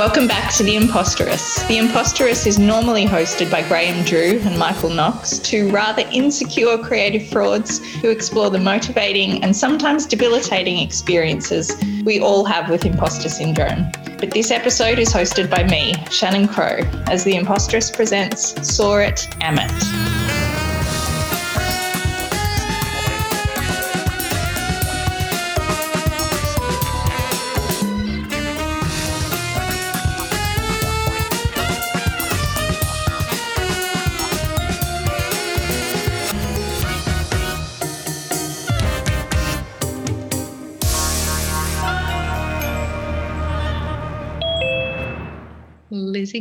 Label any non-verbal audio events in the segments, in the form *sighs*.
Welcome back to The Imposteress. The Imposteress is normally hosted by Graham Drew and Michael Knox, two rather insecure creative frauds who explore the motivating and sometimes debilitating experiences we all have with imposter syndrome. But this episode is hosted by me, Shannon Crowe, as The Imposteress presents Saw It, Amit. Lizi,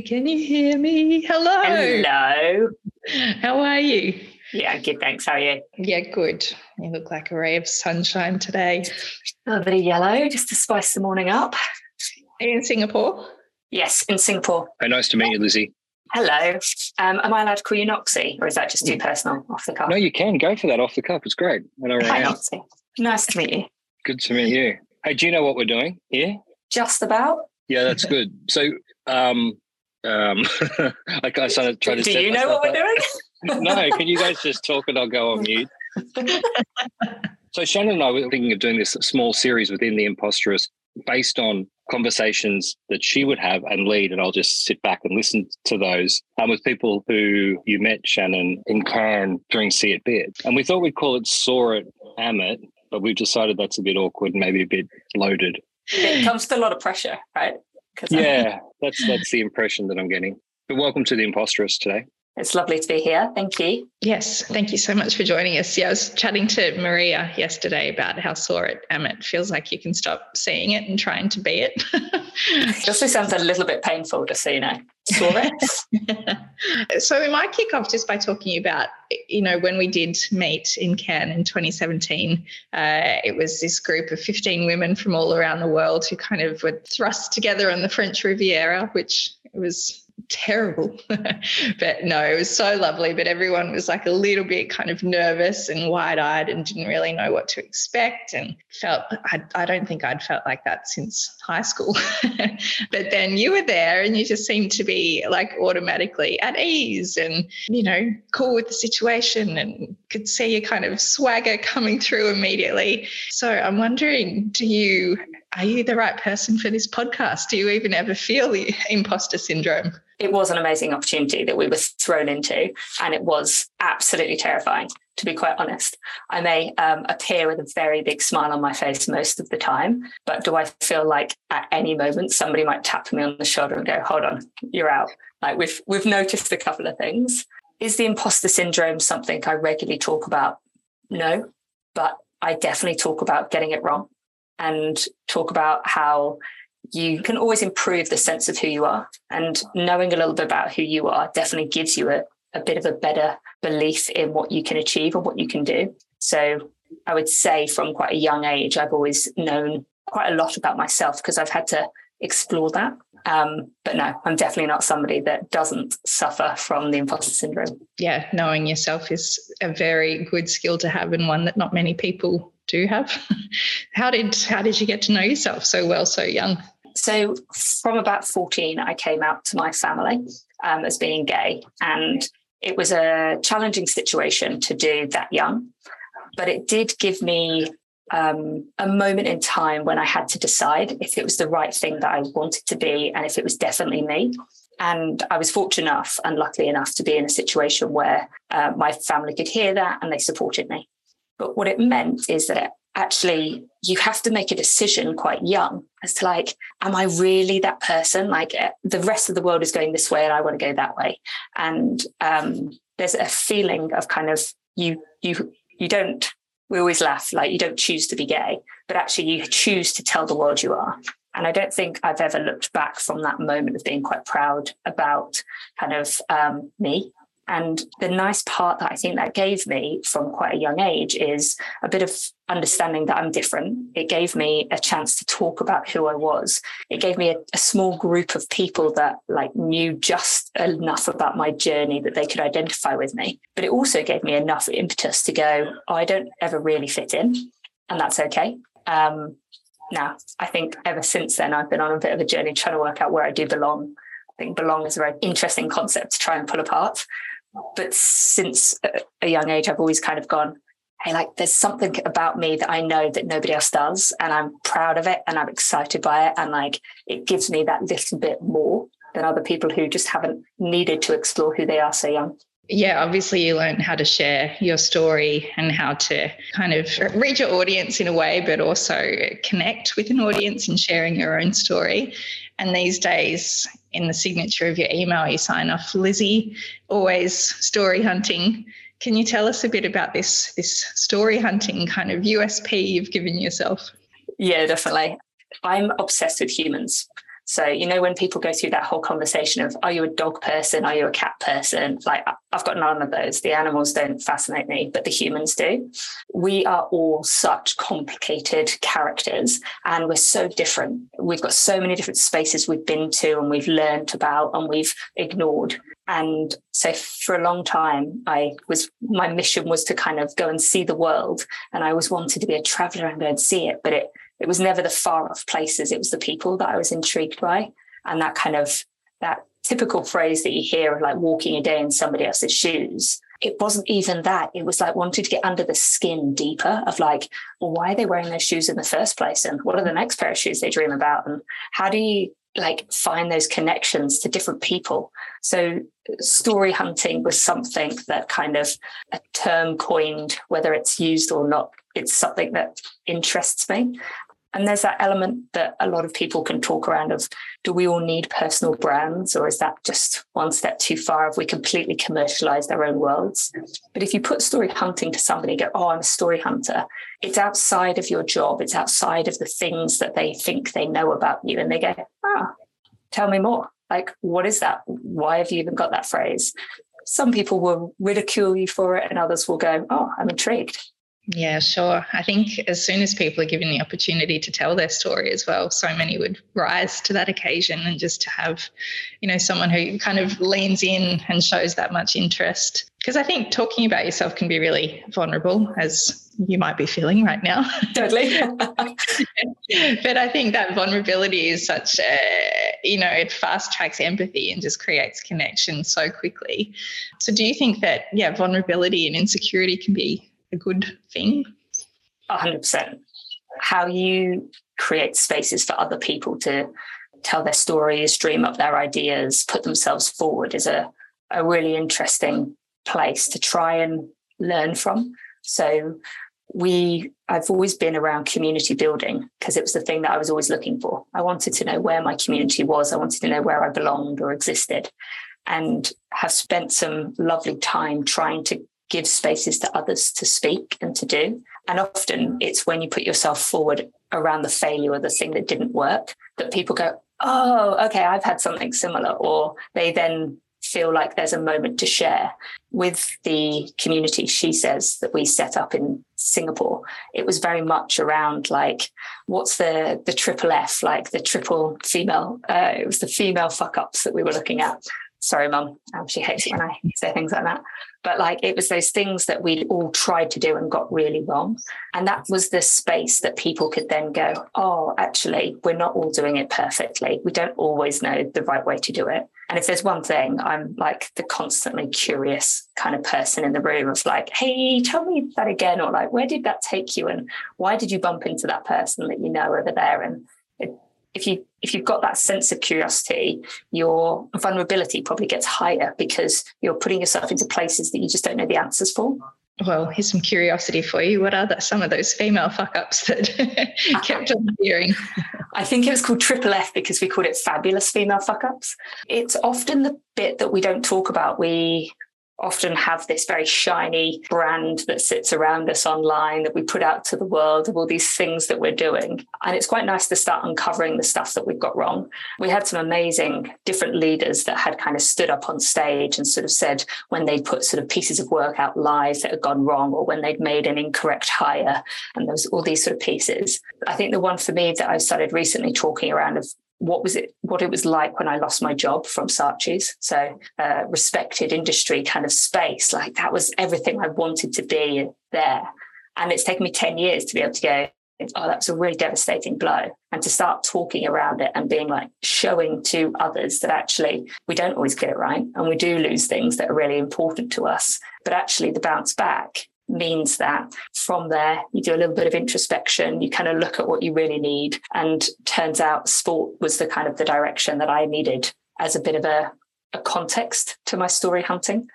can you hear me? Hello. Hello. How are you? Yeah, good. Thanks. How are you? Yeah, good. You look like a ray of sunshine today. A little bit of yellow just to spice the morning up. Are you in Singapore? Yes, in Singapore. Hey, nice to meet you, Lizi. Hello. Um, am I allowed to call you Noxie, or is that just too mm. personal off the cuff? No, you can go for that off the cuff. It's great. I know Hi, Noxie. Nice to meet you. Good to meet you. Hey, do you know what we're doing here? Just about. Yeah, that's good. So, um, um, *laughs* I, I started trying to. Do you know what we're doing? *laughs* no, can you guys just talk and I'll go on mute? *laughs* so Shannon and I were thinking of doing this small series within the Imposteress based on conversations that she would have and lead, and I'll just sit back and listen to those um, with people who you met, Shannon, in Cannes during See It Be And we thought we'd call it Saw It, Am It, but we've decided that's a bit awkward and maybe a bit loaded. It comes with a lot of pressure, right? Yeah, that's that's the impression that I'm getting. But welcome to the Imposteress today. It's lovely to be here. Thank you. Yes, thank you so much for joining us. Yeah, I was chatting to Maria yesterday about how sore it am. It feels like you can stop seeing it and trying to be it. *laughs* it also sounds a little bit painful, just so you know. Saw it. *laughs* *laughs* so we might kick off just by talking about, you know, when we did meet in Cannes in 2017, uh, it was this group of 15 women from all around the world who kind of were thrust together on the French Riviera, which was terrible. *laughs* but no, it was so lovely. But everyone was like a little bit kind of nervous and wide eyed and didn't really know what to expect and felt, I, I don't think I'd felt like that since high school. *laughs* but then you were there and you just seemed to be like automatically at ease and, you know, cool with the situation and could see your kind of swagger coming through immediately. So I'm wondering, do you are you the right person for this podcast? Do you even ever feel the imposter syndrome? It was an amazing opportunity that we were thrown into, and it was absolutely terrifying, to be quite honest. I may um, appear with a very big smile on my face most of the time, but do I feel like at any moment somebody might tap me on the shoulder and go, hold on, you're out? Like we've we've noticed a couple of things. Is the imposter syndrome something I regularly talk about? No, but I definitely talk about getting it wrong and talk about how you can always improve the sense of who you are. And knowing a little bit about who you are definitely gives you a, a bit of a better belief in what you can achieve and what you can do. So I would say from quite a young age, I've always known quite a lot about myself because I've had to explore that. Um, but no, I'm definitely not somebody that doesn't suffer from the imposter syndrome. Yeah, knowing yourself is a very good skill to have and one that not many people do have. *laughs* how did how did you get to know yourself so well so young? So from about 14, I came out to my family um, as being gay, and it was a challenging situation to do that young, but it did give me um, a moment in time when I had to decide if it was the right thing that I wanted to be and if it was definitely me. And I was fortunate enough and lucky enough to be in a situation where uh, my family could hear that and they supported me. But what it meant is that actually you have to make a decision quite young as to like am i really that person? Like eh, the rest of the world is going this way and i want to go that way. And um, there's a feeling of kind of you you you don't we always laugh like you don't choose to be gay but actually you choose to tell the world you are. And i don't think i've ever looked back from that moment of being quite proud about kind of um, me and the nice part that I think that gave me from quite a young age is a bit of understanding that I'm different. It gave me a chance to talk about who I was. It gave me a, a, small group of people that like knew just enough about my journey that they could identify with me. But it also gave me enough impetus to go, oh, I don't ever really fit in, and that's okay. Um, now. I think ever since then, I've been on a bit of a journey trying to work out where I do belong. I think belong is a very interesting concept to try and pull apart. But since a young age, I've always kind of gone, hey, like there's something about me that I know that nobody else does, and I'm proud of it and I'm excited by it. And like it gives me that little bit more than other people who just haven't needed to explore who they are so young yeah, obviously you learn how to share your story and how to kind of reach your audience in a way, but also connect with an audience in sharing your own story. And these days, in the signature of your email, you sign off Lizi, always story hunting. Can you tell us a bit about this this story hunting kind of USP you've given yourself? Yeah, definitely. I'm obsessed with humans. So, you know, when people go through that whole conversation of, are you a dog person? Are you a cat person? Like, I've got none of those. The animals don't fascinate me, but the humans do. We are all such complicated characters and we're so different. We've got so many different spaces we've been to and we've learned about and we've ignored. And so for a long time, I was, my mission was to kind of go and see the world. And I always wanted to be a traveler and go and see it, but it, it was never the far off places. It was the people that I was intrigued by. And that kind of that typical phrase that you hear of like walking a day in somebody else's shoes. It wasn't even that. It was like wanting to get under the skin deeper of like, well, why are they wearing those shoes in the first place? And what are the next pair of shoes they dream about? And how do you like find those connections to different people? So story hunting was something that kind of a term coined, whether it's used or not, it's something that interests me. And there's that element that a lot of people can talk around of do we all need personal brands or is that just one step too far if we completely commercialize their own worlds? But if you put story hunting to somebody, go, oh, I'm a story hunter, it's outside of your job, it's outside of the things that they think they know about you. And they go, ah, tell me more. Like, what is that? Why have you even got that phrase? Some people will ridicule you for it, and others will go, oh, I'm intrigued. Yeah, sure. I think as soon as people are given the opportunity to tell their story as well, so many would rise to that occasion and just to have, you know, someone who kind of leans in and shows that much interest. Because I think talking about yourself can be really vulnerable, as you might be feeling right now. *laughs* Totally. but I think that vulnerability is such a, you know, it fast tracks empathy and just creates connection so quickly. So do you think that, yeah, vulnerability and insecurity can be a good thing? 100%. How you create spaces for other people to tell their stories, dream up their ideas, put themselves forward is a, a really interesting place to try and learn from. So we I've always been around community building because it was the thing that I was always looking for. I wanted to know where my community was. I wanted to know where I belonged or existed and have spent some lovely time trying to give spaces to others to speak and to do. And often it's when you put yourself forward around the failure or the thing that didn't work that people go, oh, okay, I've had something similar. Or they then feel like there's a moment to share. With the community, SheSays, that we set up in Singapore, it was very much around like, what's the the triple F, like the triple female, uh, it was the female fuck ups that we were looking at sorry, mum. Um, she hates when I say things like that. But like it was those things that we'd all tried to do and got really wrong. And that was the space that people could then go, oh, actually, we're not all doing it perfectly. We don't always know the right way to do it. And if there's one thing, I'm like the constantly curious kind of person in the room of like, hey, tell me that again, or like, where did that take you? And why did you bump into that person that you know over there? And if you if you've got that sense of curiosity, your vulnerability probably gets higher because you're putting yourself into places that you just don't know the answers for. Well, here's some curiosity for you. What are the, some of those female fuck ups that *laughs* kept on appearing? I think it was called Triple F because we called it fabulous female fuck ups. It's often the bit that we don't talk about. We often have this very shiny brand that sits around us online that we put out to the world of all these things that we're doing. And it's quite nice to start uncovering the stuff that we've got wrong. We had some amazing different leaders that had kind of stood up on stage and sort of said when they'd put sort of pieces of work out live that had gone wrong or when they'd made an incorrect hire and there was all these sort of pieces. I think the one for me that I've started recently talking around of what was it what it was like when I lost my job from Saatchi's. So uh, respected industry kind of space. Like that was everything I wanted to be there. And it's taken me 10 years to be able to go, oh, that's a really devastating blow. And to start talking around it and being like showing to others that actually we don't always get it right and we do lose things that are really important to us. But actually, the bounce back means that from there you do a little bit of introspection you kind of look at what you really need and turns out sport was the kind of the direction that i needed as a bit of a, a context to my story hunting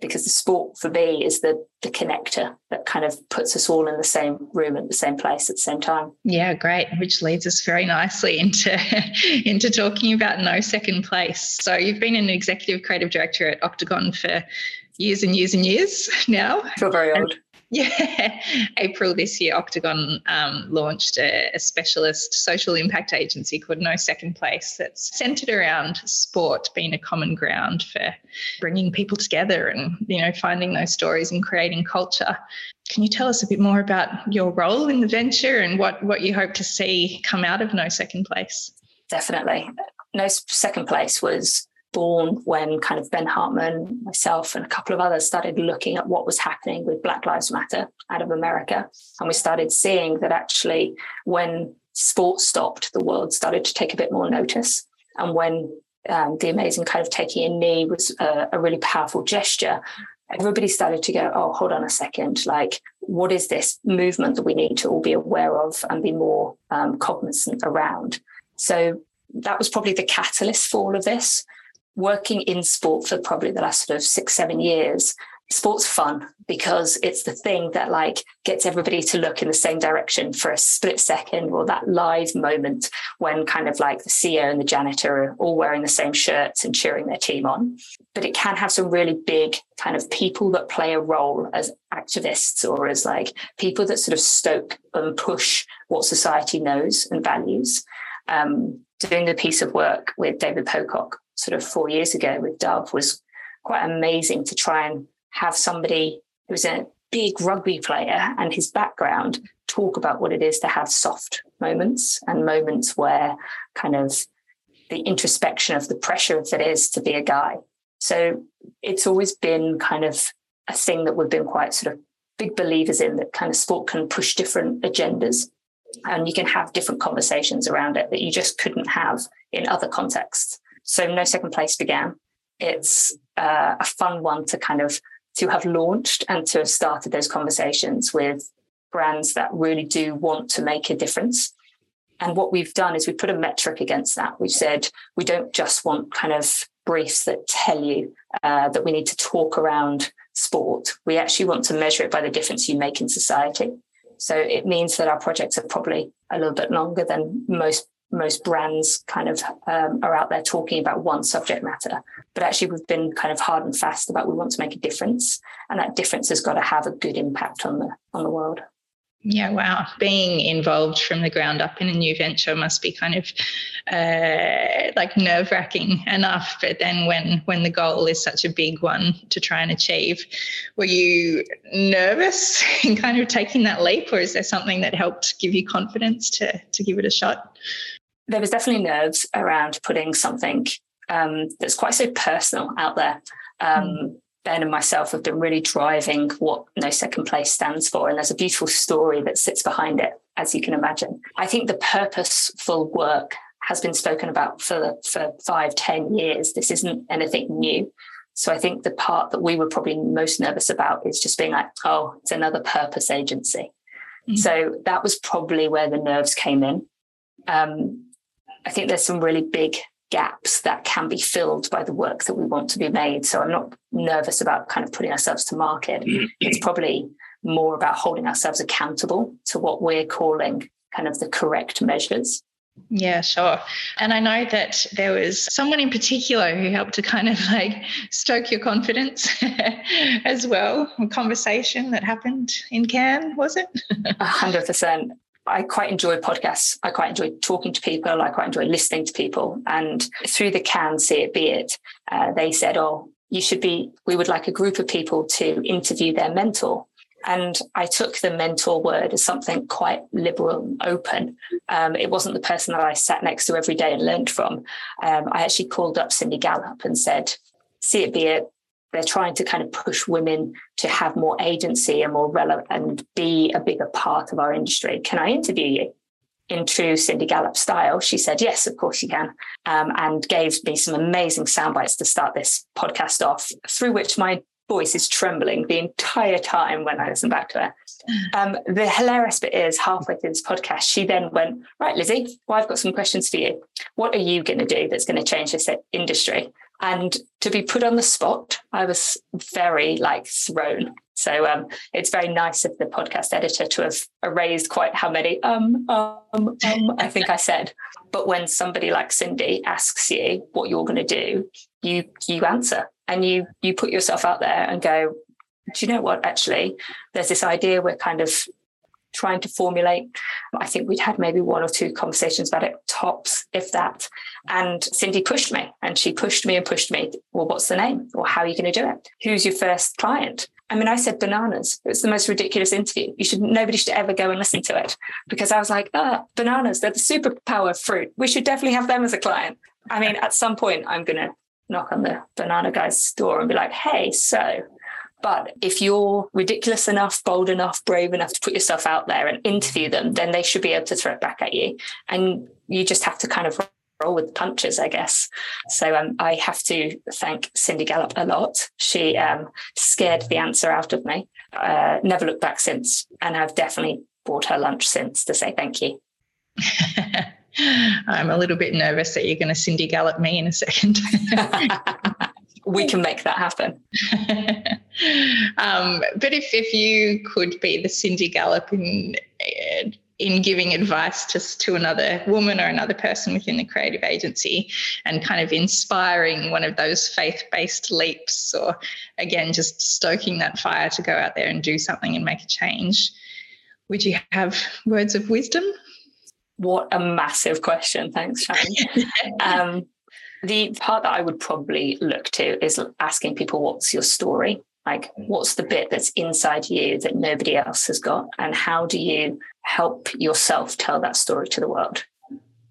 because the sport for me is the the connector that kind of puts us all in the same room at the same place at the same time. Yeah, great. Which leads us very nicely into *laughs* into talking about no second place. So you've been an executive creative director at Octagon for years and years and years *laughs* now. I feel very old. *laughs* Yeah, April this year, Octagon um, launched a, a, specialist social impact agency called No Second Place that's centered around sport being a common ground for bringing people together and you know finding those stories and creating culture. Can you tell us a bit more about your role in the venture and what what you hope to see come out of No Second Place? Definitely. No Second Place was born when kind of Ben Hartman, myself, and a couple of others started looking at what was happening with Black Lives Matter out of America. And we started seeing that actually, when sports stopped, the world started to take a bit more notice. And when um, the amazing kind of taking a knee was a, a really powerful gesture, everybody started to go, oh, hold on a second. Like, what is this movement that we need to all be aware of and be more um, cognizant around? So that was probably the catalyst for all of this working in sport for probably the last sort of six, seven years, sport's fun because it's the thing that like gets everybody to look in the same direction for a split second or that live moment when kind of like the CEO and the janitor are all wearing the same shirts and cheering their team on. But it can have some really big kind of people that play a role as activists or as like people that sort of stoke and push what society knows and values. Um, doing the piece of work with David Pocock sort of four years ago with Dove was quite amazing to try and have somebody who's a big rugby player and his background talk about what it is to have soft moments and moments where kind of the introspection of the pressure that is to be a guy. So it's always been kind of a thing that we've been quite sort of big believers in that kind of sport can push different agendas and you can have different conversations around it that you just couldn't have in other contexts. So No Second Place began. It's uh, a fun one to kind of to have launched and to have started those conversations with brands that really do want to make a difference. And what we've done is we put a metric against that. We've said we don't just want kind of briefs that tell you uh, that we need to talk around sport. We actually want to measure it by the difference you make in society. So it means that our projects are probably a little bit longer than most most brands kind of um, are out there talking about one subject matter but actually we've been kind of hard and fast about we want to make a difference and that difference has got to have a good impact on the on the world yeah, wow. Being involved from the ground up in a new venture must be kind of uh, like nerve wracking enough. But then when when the goal is such a big one to try and achieve, were you nervous *laughs* in kind of taking that leap, or is there something that helped give you confidence to to give it a shot? There was definitely nerves around putting something um, that's quite so personal out there. Um, mm. Ben and myself have been really driving what No Second Place stands for, and there's a beautiful story that sits behind it, as you can imagine. I think the purposeful work has been spoken about for for five, ten years. This isn't anything new. So I think the part that we were probably most nervous about is just being like, oh, it's another purpose agency. Mm. So that was probably where the nerves came in. Um, I think there's some really big gaps that can be filled by the work that we want to be made. So I'm not nervous about kind of putting ourselves to market. *clears throat* it's probably more about holding ourselves accountable to what we're calling kind of the correct measures. Yeah, sure. And I know that there was someone in particular who helped to kind of like stoke your confidence *laughs* as well. A conversation that happened in Cannes, was it? A hundred percent. I quite enjoy podcasts. I quite enjoy talking to people. I quite enjoy listening to people. And through the Cannes see it be it, uh, they said, "Oh, you should be. We would like a group of people to interview their mentor." And I took the mentor word as something quite liberal and open. Um, it wasn't the person that I sat next to every day and learned from. Um, I actually called up Cindy Gallop and said, "See it be it. They're trying to kind of push women to have more agency and more relevant and be a bigger part of our industry. Can I interview you? In true Cindy Gallop style, she said, Yes, of course you can, um, and gave me some amazing sound bites to start this podcast off, through which my voice is trembling the entire time when I listen back to it. *sighs* Um, the hilarious bit is halfway through this podcast, she then went, Right, Lizi, well, I've got some questions for you. What are you going to do that's going to change this industry? And to be put on the spot, I was very like thrown. So um, it's very nice of the podcast editor to have erased quite how many um, um, um I think I said. But when somebody like Cindy asks you what you're going to do, you you answer and you you put yourself out there and go, do you know what? Actually, there's this idea we're kind of trying to formulate. I think we'd had maybe one or two conversations about it, tops, if that. And Cindy pushed me and she pushed me and pushed me. Well, what's the name? Or how are you going to do it? Who's your first client? I mean, I said bananas. It was the most ridiculous interview. You should nobody should ever go and listen to it because I was like, ah, bananas, they're the superpower fruit. We should definitely have them as a client. I mean, at some point I'm gonna knock on the banana guy's door and be like, hey, so but if you're ridiculous enough, bold enough, brave enough to put yourself out there and interview them, then they should be able to throw it back at you. And you just have to kind of roll with punches, I guess. So um, I have to thank Cindy Gallop a lot. She um, scared the answer out of me. Uh, never looked back since. And I've definitely bought her lunch since to say thank you. *laughs* I'm a little bit nervous that you're going to Cindy Gallop me in a second. *laughs* *laughs* we can make that happen. *laughs* um, but if, if you could be the Cindy Gallop in in giving advice to, to another woman or another person within the creative agency and kind of inspiring one of those faith-based leaps or again just stoking that fire to go out there and do something and make a change would you have words of wisdom what a massive question thanks Sharon. *laughs* um, the part that I would probably look to is asking people, what's your story? Like, mm. what's the bit that's inside you that nobody else has got? And how do you help yourself tell that story to the world?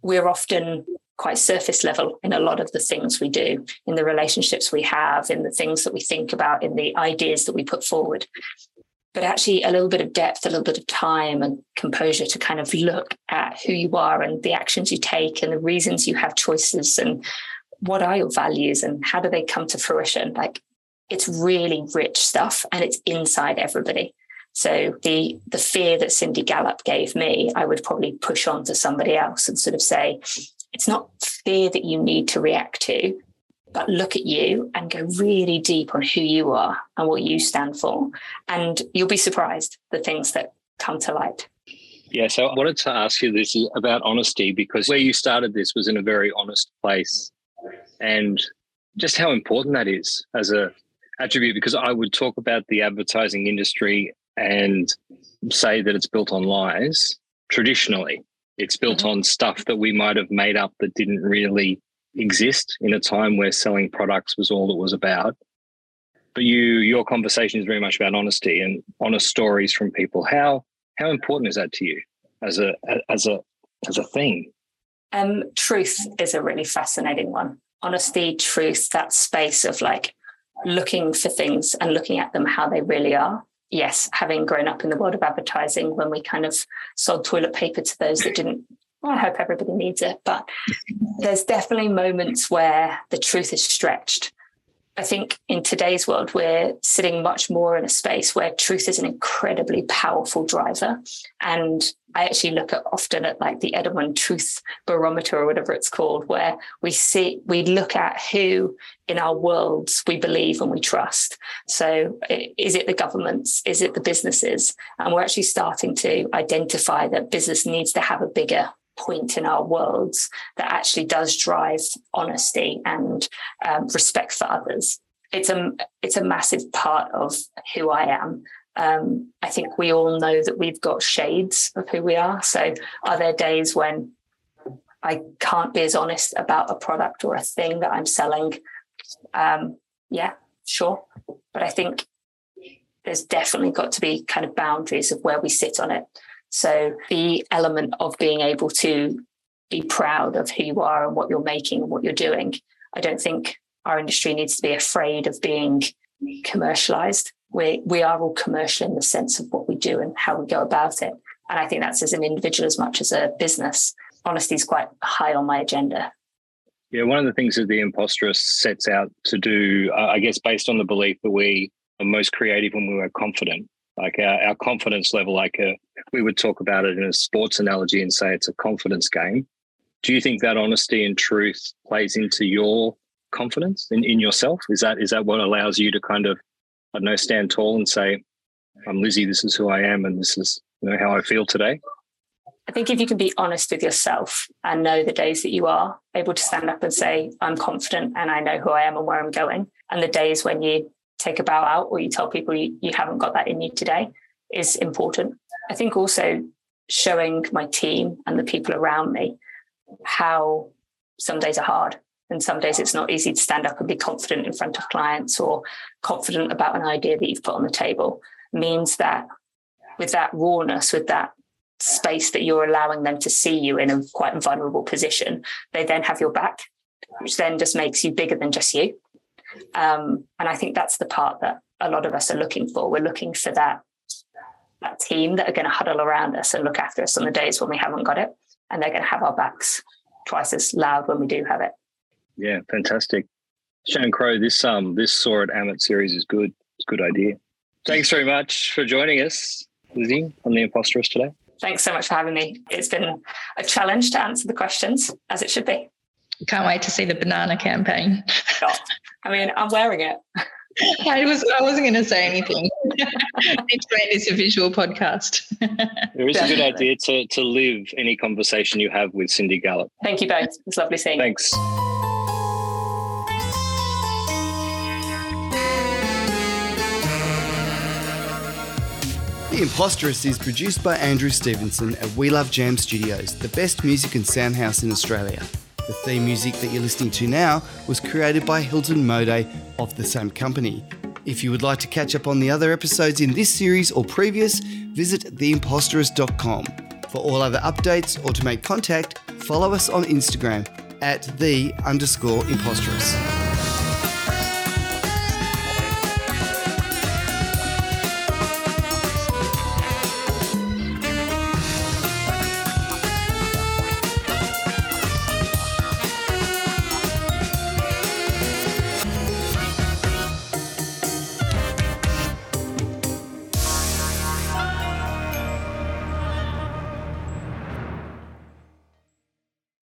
We're often quite surface level in a lot of the things we do, in the relationships we have, in the things that we think about, in the ideas that we put forward. But actually, a little bit of depth, a little bit of time and composure to kind of look at who you are and the actions you take and the reasons you have choices and what are your values and how do they come to fruition? Like it's really rich stuff and it's inside everybody. So the the fear that Cindy Gallop gave me, I would probably push on to somebody else and sort of say, it's not fear that you need to react to, but look at you and go really deep on who you are and what you stand for. And you'll be surprised the things that come to light. Yeah, so I wanted to ask you this about honesty because where you started this was in a very honest place and just how important that is as a attribute because I would talk about the advertising industry and say that it's built on lies traditionally. It's built mm-hmm. on stuff that we might have made up that didn't really exist in a time where selling products was all it was about. But you your conversation is very much about honesty and honest stories from people. How how important is that to you as a as a as a thing um, truth is a really fascinating one honesty, truth, that space of like looking for things and looking at them how they really are. Yes, having grown up in the world of advertising, when we kind of sold toilet paper to those that didn't, well, I hope everybody needs it, but there's definitely moments where the truth is stretched I think in today's world, we're sitting much more in a space where truth is an incredibly powerful driver. And I actually look at often at like the Edelman Truth Barometer or whatever it's called, where we see, we look at who in our worlds we believe and we trust. So is it the governments? Is it the businesses? And we're actually starting to identify that business needs to have a bigger point in our worlds that actually does drive honesty and um, respect for others. It's a it's a massive part of who I am. Um, I think we all know that we've got shades of who we are. So, are there days when I can't be as honest about a product or a thing that I'm selling? Um, yeah, sure. But I think there's definitely got to be kind of boundaries of where we sit on it. So the element of being able to be proud of who you are and what you're making and what you're doing, I don't think our industry needs to be afraid of being commercialized. We, we are all commercial in the sense of what we do and how we go about it. And I think that's as an individual as much as a business. Honesty is quite high on my agenda. Yeah, one of the things that the imposteress sets out to do, uh, I guess, based on the belief that we are most creative when we are confident. Like our, our confidence level, like a, uh, we would talk about it in a sports analogy and say it's a confidence game. Do you think that honesty and truth plays into your confidence in, in yourself? Is that is that what allows you to kind of, I don't know, stand tall and say, I'm Lizi, this is who I am, and this is you know how I feel today? I think if you can be honest with yourself and know the days that you are able to stand up and say, I'm confident and I know who I am and where I'm going, and the days when you take a bow out or you tell people you, you haven't got that in you today is important. I think also showing my team and the people around me how some days are hard and some days it's not easy to stand up and be confident in front of clients or confident about an idea that you've put on the table means that with that rawness, with that space that you're allowing them to see you in a quite vulnerable position, they then have your back, which then just makes you bigger than just you. Um, and I think that's the part that a lot of us are looking for. We're looking for that that team that are going to huddle around us and look after us on the days when we haven't got it, and they're going to have our backs twice as loud when we do have it. Yeah, fantastic. Shannon Crowe, this um this Saw It Am It series is good. It's a good idea. Thanks very much for joining us, Lizi, on the Imposteress today. Thanks so much for having me. It's been a challenge to answer the questions as it should be. Can't wait to see the banana campaign. *laughs* I mean, I'm wearing it. *laughs* I was I wasn't going to say anything. *laughs* Explain this a visual podcast. There is Definitely. a good idea to to live any conversation you have with Cindy Gallop. Thank you both. It's lovely seeing you. Thanks. The Imposteress is produced by Andrew Stevenson at We Love Jam Studios, the best music and sound house in Australia. The theme music that you're listening to now was created by Hilton Mode of the same company. If you would like to catch up on the other episodes in this series or previous, visit theimposteress.com. For all other updates or to make contact, follow us on Instagram at the underscore imposteress.